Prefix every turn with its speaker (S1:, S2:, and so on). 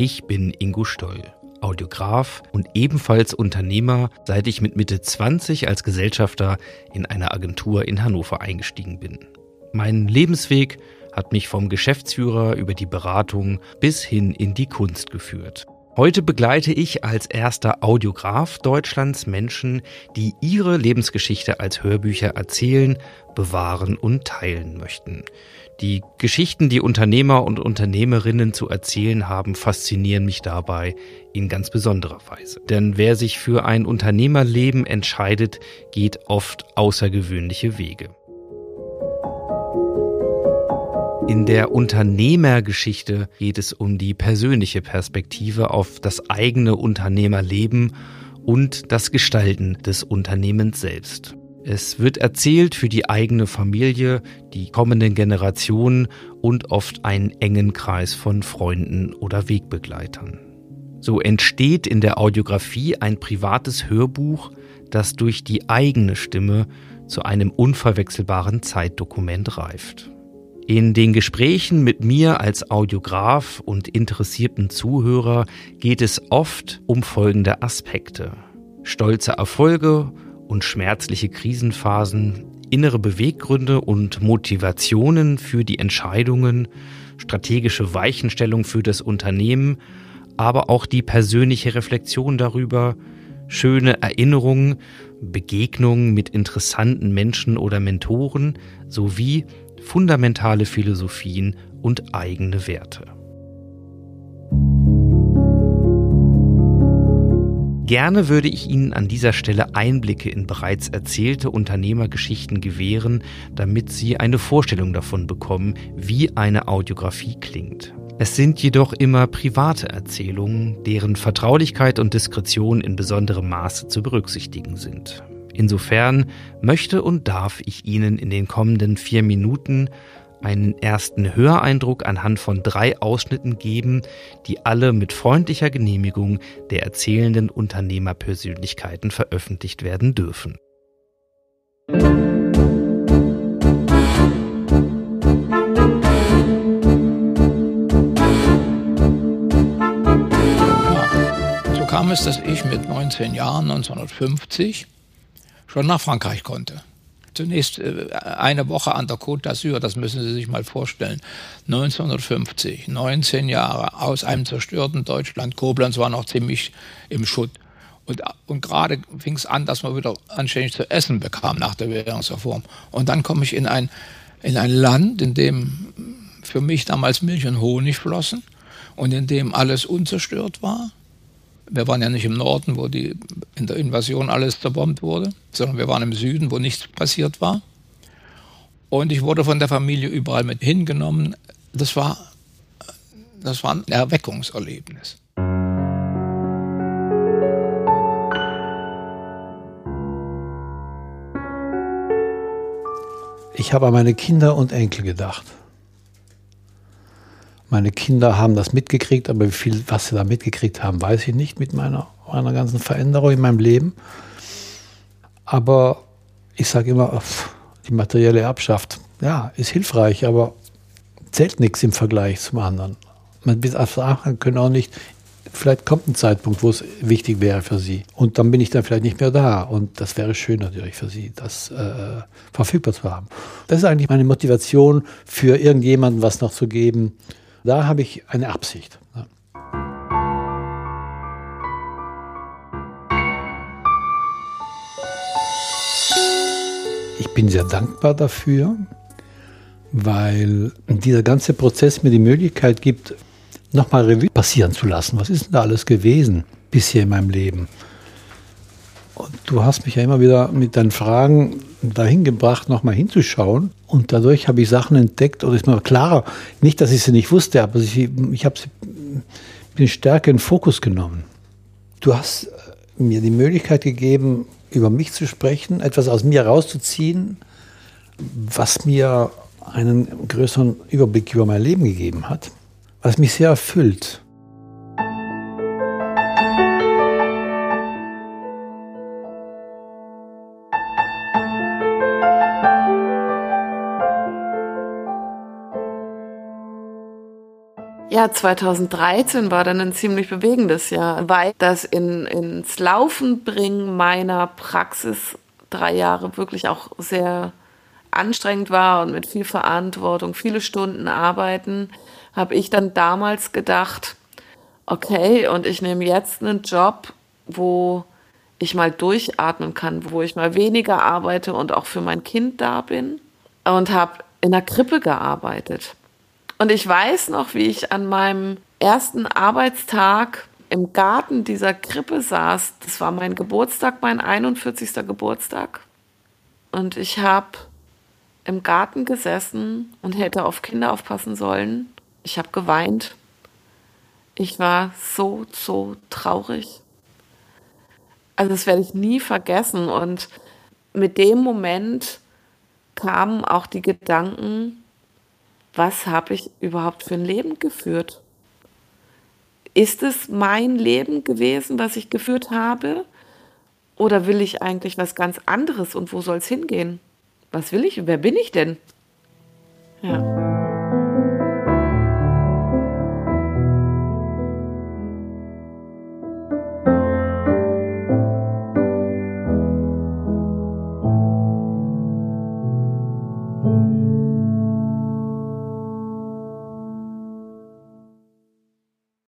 S1: Ich bin Ingo Stoll, Audiograf und ebenfalls Unternehmer, seit ich mit Mitte 20 als Gesellschafter in einer Agentur in Hannover eingestiegen bin. Mein Lebensweg hat mich vom Geschäftsführer über die Beratung bis hin in die Kunst geführt. Heute begleite ich als erster Audiograf Deutschlands Menschen, die ihre Lebensgeschichte als Hörbücher erzählen, bewahren und teilen möchten. Die Geschichten, die Unternehmer und Unternehmerinnen zu erzählen haben, faszinieren mich dabei in ganz besonderer Weise. Denn wer sich für ein Unternehmerleben entscheidet, geht oft außergewöhnliche Wege. In der Unternehmergeschichte geht es um die persönliche Perspektive auf das eigene Unternehmerleben und das Gestalten des Unternehmens selbst. Es wird erzählt für die eigene Familie, die kommenden Generationen und oft einen engen Kreis von Freunden oder Wegbegleitern. So entsteht in der Audiografie ein privates Hörbuch, das durch die eigene Stimme zu einem unverwechselbaren Zeitdokument reift. In den Gesprächen mit mir als Audiograf und interessierten Zuhörer geht es oft um folgende Aspekte. Stolze Erfolge und schmerzliche Krisenphasen, innere Beweggründe und Motivationen für die Entscheidungen, strategische Weichenstellung für das Unternehmen, aber auch die persönliche Reflexion darüber, schöne Erinnerungen, Begegnungen mit interessanten Menschen oder Mentoren sowie fundamentale Philosophien und eigene Werte. Gerne würde ich Ihnen an dieser Stelle Einblicke in bereits erzählte Unternehmergeschichten gewähren, damit Sie eine Vorstellung davon bekommen, wie eine Audiografie klingt. Es sind jedoch immer private Erzählungen, deren Vertraulichkeit und Diskretion in besonderem Maße zu berücksichtigen sind. Insofern möchte und darf ich Ihnen in den kommenden vier Minuten einen ersten Höreindruck anhand von drei Ausschnitten geben, die alle mit freundlicher Genehmigung der erzählenden Unternehmerpersönlichkeiten veröffentlicht werden dürfen.
S2: So kam es, dass ich mit 19 Jahren 1950 schon nach Frankreich konnte. Zunächst äh, eine Woche an der Côte d'Azur, das müssen Sie sich mal vorstellen. 1950, 19 Jahre aus einem zerstörten Deutschland. Koblenz war noch ziemlich im Schutt. Und, und gerade fing es an, dass man wieder anständig zu essen bekam nach der Währungsreform. Und dann komme ich in ein, in ein Land, in dem für mich damals Milch und Honig flossen und in dem alles unzerstört war wir waren ja nicht im Norden, wo die, in der Invasion alles zerbombt wurde, sondern wir waren im Süden, wo nichts passiert war. Und ich wurde von der Familie überall mit hingenommen. Das war, das war ein Erweckungserlebnis.
S3: Ich habe an meine Kinder und Enkel gedacht. Meine Kinder haben das mitgekriegt, aber wie viel, was sie da mitgekriegt haben, weiß ich nicht mit meiner, meiner ganzen Veränderung in meinem Leben. Aber ich sage immer, die materielle Erbschaft, ja, ist hilfreich, aber zählt nichts im Vergleich zum anderen. Man können auch nicht, vielleicht kommt ein Zeitpunkt, wo es wichtig wäre für sie. Und dann bin ich dann vielleicht nicht mehr da. Und das wäre schön natürlich für sie, das äh, verfügbar zu haben. Das ist eigentlich meine Motivation, für irgendjemanden was noch zu geben, da habe ich eine Absicht. Ich bin sehr dankbar dafür, weil dieser ganze Prozess mir die Möglichkeit gibt, nochmal Revue passieren zu lassen. Was ist denn da alles gewesen bisher in meinem Leben? Und du hast mich ja immer wieder mit deinen Fragen dahin gebracht, nochmal hinzuschauen. Und dadurch habe ich Sachen entdeckt, oder ist mir klarer, nicht, dass ich sie nicht wusste, aber ich, ich habe sie bin stärker in den Fokus genommen. Du hast äh, mir die Möglichkeit gegeben, über mich zu sprechen, etwas aus mir rauszuziehen, was mir einen größeren Überblick über mein Leben gegeben hat, was mich sehr erfüllt.
S4: Ja, 2013 war dann ein ziemlich bewegendes Jahr, weil das in, ins Laufen bringen meiner Praxis drei Jahre wirklich auch sehr anstrengend war und mit viel Verantwortung, viele Stunden arbeiten, habe ich dann damals gedacht, okay, und ich nehme jetzt einen Job, wo ich mal durchatmen kann, wo ich mal weniger arbeite und auch für mein Kind da bin und habe in der Krippe gearbeitet. Und ich weiß noch, wie ich an meinem ersten Arbeitstag im Garten dieser Krippe saß. Das war mein Geburtstag, mein 41. Geburtstag. Und ich habe im Garten gesessen und hätte auf Kinder aufpassen sollen. Ich habe geweint. Ich war so, so traurig. Also das werde ich nie vergessen. Und mit dem Moment kamen auch die Gedanken, was habe ich überhaupt für ein Leben geführt? Ist es mein Leben gewesen, was ich geführt habe? Oder will ich eigentlich was ganz anderes und wo soll es hingehen? Was will ich? Wer bin ich denn? Ja.